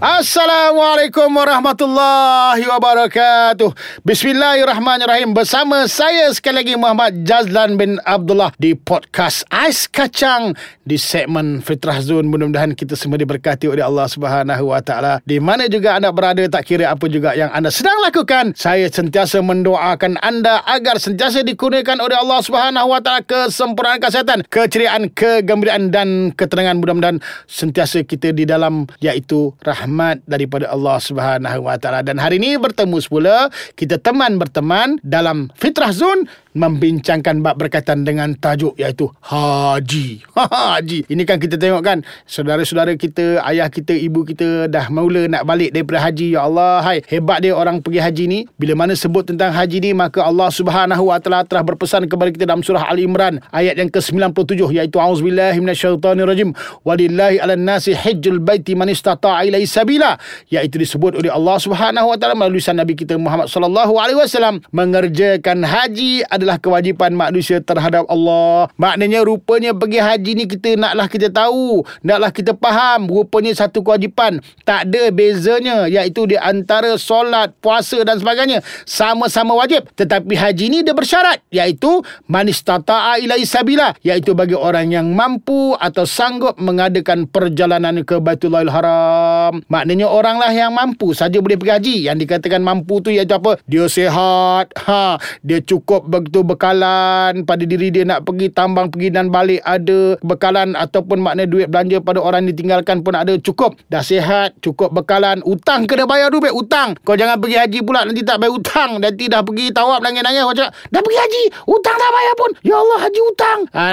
Assalamualaikum warahmatullahi wabarakatuh. Bismillahirrahmanirrahim. Bersama saya sekali lagi Muhammad Jazlan bin Abdullah di podcast Ais Kacang di segmen Fitrah Zone. Mudah-mudahan kita semua diberkati oleh Allah Subhanahu wa taala. Di mana juga anda berada tak kira apa juga yang anda sedang lakukan. Saya sentiasa mendoakan anda agar sentiasa dikurniakan oleh Allah Subhanahu wa taala kesempurnaan kesihatan, keceriaan, kegembiraan dan ketenangan. Mudah-mudahan sentiasa kita di dalam iaitu rahmat rahmat daripada Allah Subhanahu Wa Taala. Dan hari ini bertemu semula kita teman berteman dalam Fitrah Zone membincangkan bab berkaitan dengan tajuk iaitu haji. haji. Ini kan kita tengok kan saudara-saudara kita, ayah kita, ibu kita dah mula nak balik daripada haji. Ya Allah, hai hebat dia orang pergi haji ni. Bila mana sebut tentang haji ni maka Allah Subhanahu Wa Taala telah berpesan kepada kita dalam surah Ali Imran ayat yang ke-97 iaitu auzubillahi minasyaitonirrajim walillahi 'alan nasi hajjul baiti man istata'a ilaihi sabila iaitu disebut oleh Allah Subhanahu Wa Taala melalui Nabi kita Muhammad sallallahu alaihi wasallam mengerjakan haji adalah kewajipan manusia terhadap Allah. Maknanya rupanya pergi haji ni kita naklah kita tahu, naklah kita faham rupanya satu kewajipan. Tak ada bezanya iaitu di antara solat, puasa dan sebagainya. Sama-sama wajib. Tetapi haji ni dia bersyarat iaitu manistata'a ilai sabila iaitu bagi orang yang mampu atau sanggup mengadakan perjalanan ke Baitullahil Haram. Maknanya oranglah yang mampu saja boleh pergi haji. Yang dikatakan mampu tu iaitu apa? Dia sihat, ha, dia cukup begitu bekalan. Pada diri dia nak pergi tambang pergi dan balik ada bekalan ataupun makna duit belanja pada orang ditinggalkan pun ada. Cukup. Dah sihat cukup bekalan. Utang kena bayar duit utang. Kau jangan pergi haji pula nanti tak bayar utang. Nanti dah pergi tawaf nangis-nangis kau cakap dah pergi haji utang tak bayar pun. Ya Allah haji utang. Ha,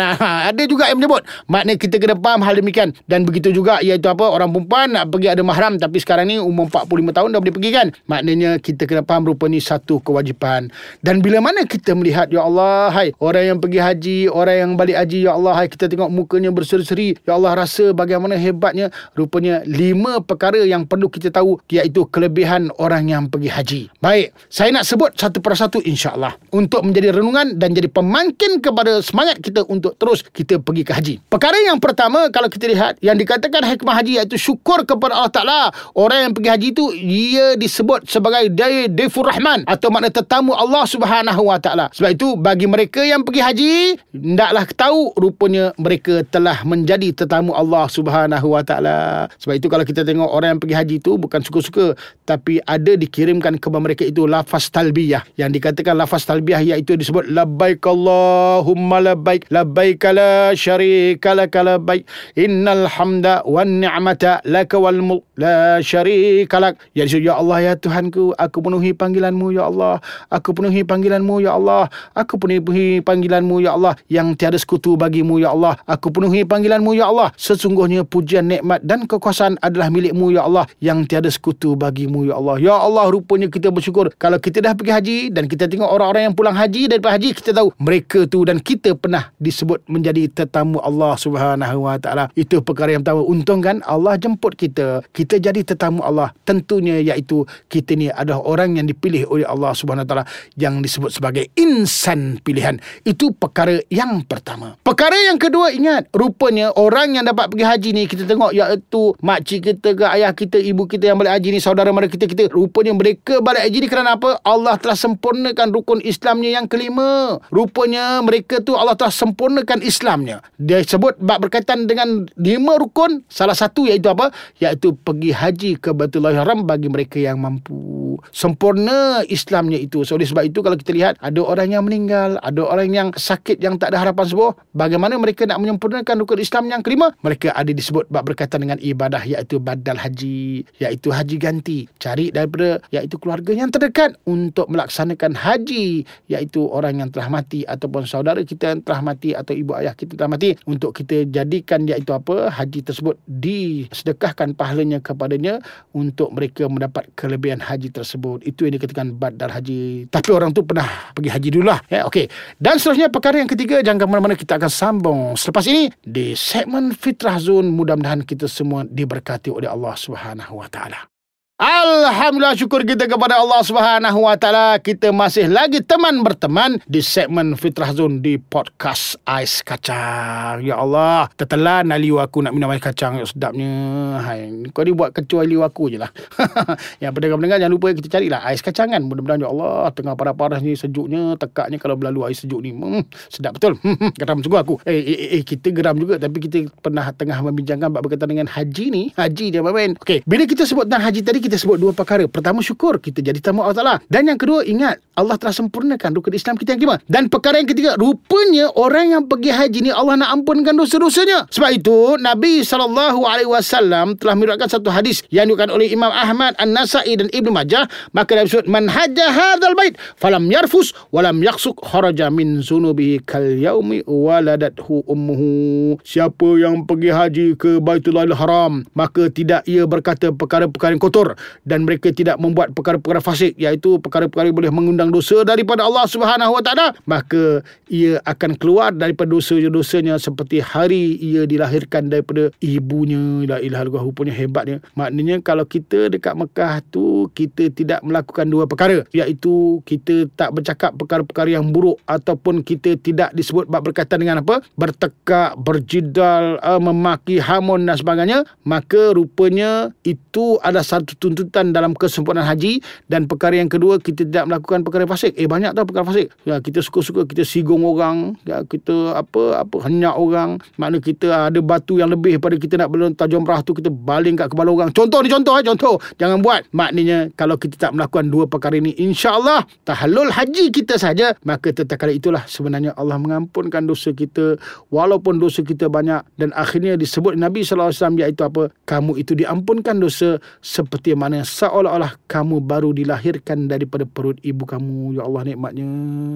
ada juga yang menyebut. Makna kita kena faham hal demikian. Dan begitu juga iaitu apa? Orang perempuan nak pergi ada mahram tapi sekarang ni umur 45 tahun dah boleh pergi kan? Maknanya kita kena faham rupa ni satu kewajipan. Dan bila mana kita melihat Ya Allah hai Orang yang pergi haji Orang yang balik haji Ya Allah hai Kita tengok mukanya berseri-seri Ya Allah rasa bagaimana hebatnya. Rupanya Lima perkara yang perlu kita tahu Iaitu kelebihan orang yang pergi haji. Baik Saya nak sebut satu persatu insyaAllah. Untuk menjadi renungan Dan jadi pemangkin kepada semangat kita Untuk terus kita pergi ke haji. Perkara yang pertama Kalau kita lihat Yang dikatakan hikmah haji Iaitu syukur kepada Allah Ta'ala. Orang yang pergi haji itu Ia disebut sebagai Daya Defur Rahman Atau makna tetamu Allah Subhanahu Wa Ta'ala. Sebab itu bagi mereka yang pergi haji hendaklah tahu rupanya mereka telah menjadi tetamu Allah Subhanahu Wa Taala. Sebab itu kalau kita tengok orang yang pergi haji itu bukan suka-suka tapi ada dikirimkan kepada mereka itu lafaz talbiyah. Yang dikatakan lafaz talbiyah iaitu disebut labbaik Allahumma labbaik labbaik la syarika lak labbaik innal hamda wan ni'mata lak wal la syarika lak ya ya Allah ya Tuhanku aku penuhi panggilanmu ya Allah aku penuhi panggilanmu ya Allah Aku penuhi panggilanmu ya Allah yang tiada sekutu bagimu ya Allah. Aku penuhi panggilanmu ya Allah. Sesungguhnya pujian nikmat dan kekuasaan adalah milikmu ya Allah yang tiada sekutu bagimu ya Allah. Ya Allah rupanya kita bersyukur kalau kita dah pergi haji dan kita tengok orang-orang yang pulang haji daripada haji kita tahu mereka tu dan kita pernah disebut menjadi tetamu Allah Subhanahu Wa Taala. Itu perkara yang pertama. Untung kan Allah jemput kita. Kita jadi tetamu Allah. Tentunya iaitu kita ni adalah orang yang dipilih oleh Allah Subhanahu Wa Taala yang disebut sebagai ins insan pilihan. Itu perkara yang pertama. Perkara yang kedua ingat, rupanya orang yang dapat pergi haji ni kita tengok iaitu makcik kita ke ayah kita, ibu kita yang balik haji ni, saudara mara kita kita, rupanya mereka balik haji ni kerana apa? Allah telah sempurnakan rukun Islamnya yang kelima. Rupanya mereka tu Allah telah sempurnakan Islamnya. Dia sebut bab berkaitan dengan lima rukun, salah satu iaitu apa? Iaitu pergi haji ke Baitullah Haram bagi mereka yang mampu. Sempurna Islamnya itu. So, oleh sebab itu kalau kita lihat ada orang yang meninggal, ada orang yang sakit yang tak ada harapan sembuh, bagaimana mereka nak menyempurnakan rukun Islam yang kelima? Mereka ada disebut bab berkaitan dengan ibadah iaitu badal haji, iaitu haji ganti. Cari daripada iaitu keluarga yang terdekat untuk melaksanakan haji, iaitu orang yang telah mati ataupun saudara kita yang telah mati atau ibu ayah kita telah mati untuk kita jadikan iaitu apa? Haji tersebut disedekahkan pahalanya kepadanya untuk mereka mendapat kelebihan haji tersebut. Itu yang dikatakan badal haji. Tapi orang tu pernah pergi haji dulu lah. Ya, okey. Dan seterusnya perkara yang ketiga jangan mana-mana kita akan sambung selepas ini di segmen Fitrah Zone mudah-mudahan kita semua diberkati oleh Allah Subhanahu Wa Taala. Alhamdulillah syukur kita kepada Allah Subhanahu Wa Taala kita masih lagi teman berteman di segmen Fitrah Zone di podcast Ais Kacang. Ya Allah, tertelan liu aku nak minum ais kacang yang sedapnya. Hai, kau ni buat kecuali liu aku je lah. yang pendengar-pendengar jangan lupa kita carilah ais kacang kan. Mudah-mudahan ya Allah tengah panas-panas ni sejuknya tekaknya kalau berlalu air sejuk ni. Hmm, sedap betul. geram sungguh aku. Eh, eh, eh, eh, kita geram juga tapi kita pernah tengah membincangkan bab berkaitan dengan haji ni. Haji dia main. Okey, bila kita sebut tentang haji tadi kita sebut dua perkara. Pertama syukur kita jadi tamu Allah Taala. Dan yang kedua ingat Allah telah sempurnakan rukun Islam kita yang kelima. Dan perkara yang ketiga rupanya orang yang pergi haji ni Allah nak ampunkan dosa-dosanya. Sebab itu Nabi SAW telah meriwayatkan satu hadis yang dikatakan oleh Imam Ahmad An-Nasai dan Ibnu Majah maka Nabi sebut man hajja hadzal bait falam yarfus walam yaksuk kharaja min zunubihi kal yaumi waladathu ummuhu. Siapa yang pergi haji ke Baitullahil Haram maka tidak ia berkata perkara-perkara yang kotor dan mereka tidak membuat perkara-perkara fasik iaitu perkara-perkara boleh mengundang dosa daripada Allah Subhanahu Wa Taala maka ia akan keluar daripada dosa-dosanya seperti hari ia dilahirkan daripada ibunya. La ilaha illallah rupanya hebatnya. Maknanya kalau kita dekat Mekah tu kita tidak melakukan dua perkara iaitu kita tak bercakap perkara-perkara yang buruk ataupun kita tidak disebut berkaitan dengan apa bertekak berjidal uh, memaki hamun dan sebagainya maka rupanya itu adalah satu tuntutan dalam kesempurnaan haji. Dan perkara yang kedua kita tidak melakukan perkara fasik. Eh banyak tau perkara fasik. Ya, kita suka-suka kita sigong orang. Ya, kita apa apa henyak orang. Makna kita ada batu yang lebih pada kita nak belum tajam rah tu kita baling kat kepala orang. Contoh ni contoh eh, contoh. Jangan buat. Maknanya kalau kita tak melakukan dua perkara ini insyaallah tahallul haji kita saja maka tetakala itulah sebenarnya Allah mengampunkan dosa kita. Walaupun dosa kita banyak dan akhirnya disebut Nabi sallallahu alaihi wasallam iaitu apa? Kamu itu diampunkan dosa seperti mana seolah-olah kamu baru dilahirkan daripada perut ibu kamu. Ya Allah nikmatnya.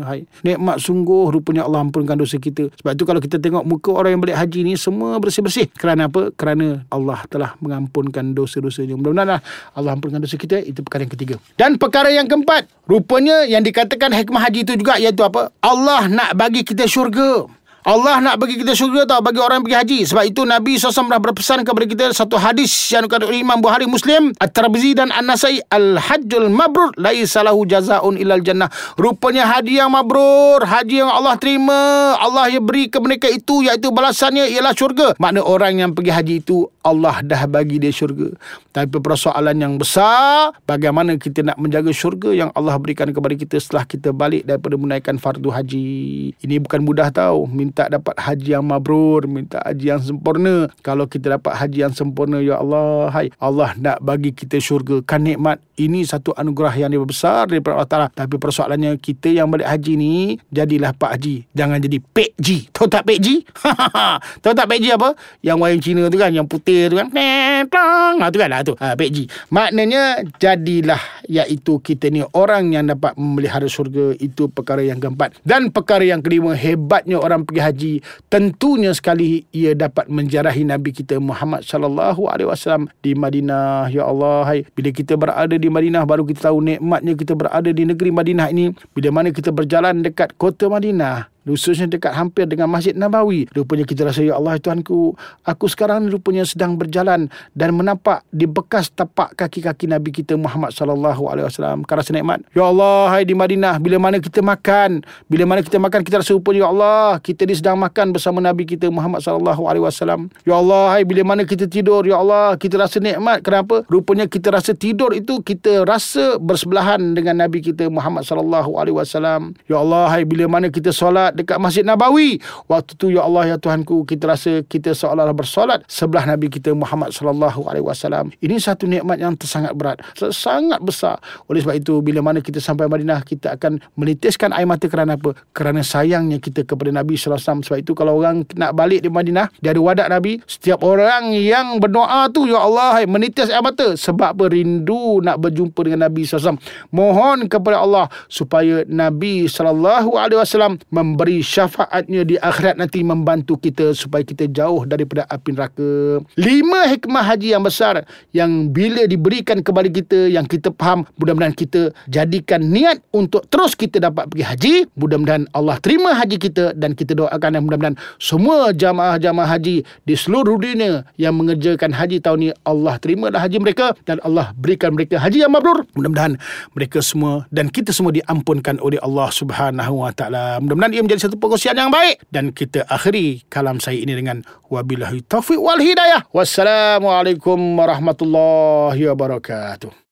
Hai. Nikmat sungguh rupanya Allah ampunkan dosa kita. Sebab itu kalau kita tengok muka orang yang balik haji ni semua bersih-bersih. Kerana apa? Kerana Allah telah mengampunkan dosa-dosanya. Mudah-mudahan Allah ampunkan dosa kita. Itu perkara yang ketiga. Dan perkara yang keempat. Rupanya yang dikatakan hikmah haji itu juga iaitu apa? Allah nak bagi kita syurga. Allah nak bagi kita syurga tau bagi orang yang pergi haji. Sebab itu Nabi SAW pernah berpesan kepada kita satu hadis yang dikatakan oleh Imam Bukhari Muslim, At-Tirmizi dan An-Nasai, Al-Hajjul Mabrur laisa lahu jazaun ilal jannah. Rupanya haji yang mabrur, haji yang Allah terima, Allah yang beri ke mereka itu iaitu balasannya ialah syurga. Makna orang yang pergi haji itu Allah dah bagi dia syurga. Tapi persoalan yang besar, bagaimana kita nak menjaga syurga yang Allah berikan kepada kita setelah kita balik daripada menunaikan fardu haji. Ini bukan mudah tau dapat haji yang mabrur, minta haji yang sempurna. Kalau kita dapat haji yang sempurna, ya Allah, hai Allah nak bagi kita syurga. Kan nikmat ini satu anugerah yang lebih besar daripada Allah Ta'ala. Tapi persoalannya kita yang balik haji ni, jadilah Pak Haji. Jangan jadi Pek Ji. Tahu tak Pek Ji? Tahu tak Pek Ji apa? Yang wayang Cina tu kan, yang putih tu kan. Ha, tu kan lah tu. Ha, Pek Ji. Maknanya, jadilah iaitu kita ni orang yang dapat memelihara syurga. Itu perkara yang keempat. Dan perkara yang kelima, hebatnya orang pergi haji tentunya sekali ia dapat menjarahi nabi kita Muhammad sallallahu alaihi wasallam di Madinah. Ya Allah hai bila kita berada di Madinah baru kita tahu nikmatnya kita berada di negeri Madinah ini. Bila mana kita berjalan dekat kota Madinah Khususnya dekat hampir dengan Masjid Nabawi. Rupanya kita rasa, Ya Allah Tuhanku, aku sekarang rupanya sedang berjalan dan menampak di bekas tapak kaki-kaki Nabi kita Muhammad sallallahu alaihi wasallam. Rasa nikmat. Ya Allah, hai di Madinah, bila mana kita makan, bila mana kita makan kita rasa rupanya, Ya Allah, kita ni sedang makan bersama Nabi kita Muhammad sallallahu alaihi wasallam. Ya Allah, hai bila mana kita tidur, Ya Allah, kita rasa nikmat. Kenapa? Rupanya kita rasa tidur itu kita rasa bersebelahan dengan Nabi kita Muhammad sallallahu alaihi wasallam. Ya Allah, hai bila mana kita solat solat dekat Masjid Nabawi. Waktu tu ya Allah ya Tuhanku kita rasa kita seolah-olah bersolat sebelah Nabi kita Muhammad sallallahu alaihi wasallam. Ini satu nikmat yang sangat berat, sangat besar. Oleh sebab itu bila mana kita sampai Madinah kita akan menitiskan air mata kerana apa? Kerana sayangnya kita kepada Nabi sallallahu alaihi wasallam. Sebab itu kalau orang nak balik di Madinah dia ada wadak Nabi, setiap orang yang berdoa tu ya Allah menitis air mata sebab berindu nak berjumpa dengan Nabi sallallahu alaihi wasallam. Mohon kepada Allah supaya Nabi sallallahu alaihi wasallam beri syafaatnya di akhirat nanti membantu kita supaya kita jauh daripada api neraka. Lima hikmah haji yang besar yang bila diberikan kepada kita yang kita faham mudah-mudahan kita jadikan niat untuk terus kita dapat pergi haji. Mudah-mudahan Allah terima haji kita dan kita doakan dan mudah-mudahan semua jamaah-jamaah haji di seluruh dunia yang mengerjakan haji tahun ini Allah terimalah haji mereka dan Allah berikan mereka haji yang mabrur. Mudah-mudahan mereka semua dan kita semua diampunkan oleh Allah Subhanahu wa taala. Mudah-mudahan ia menjadi satu perkongsian yang baik dan kita akhiri kalam saya ini dengan wabillahi taufiq wal hidayah. Wassalamualaikum warahmatullahi wabarakatuh.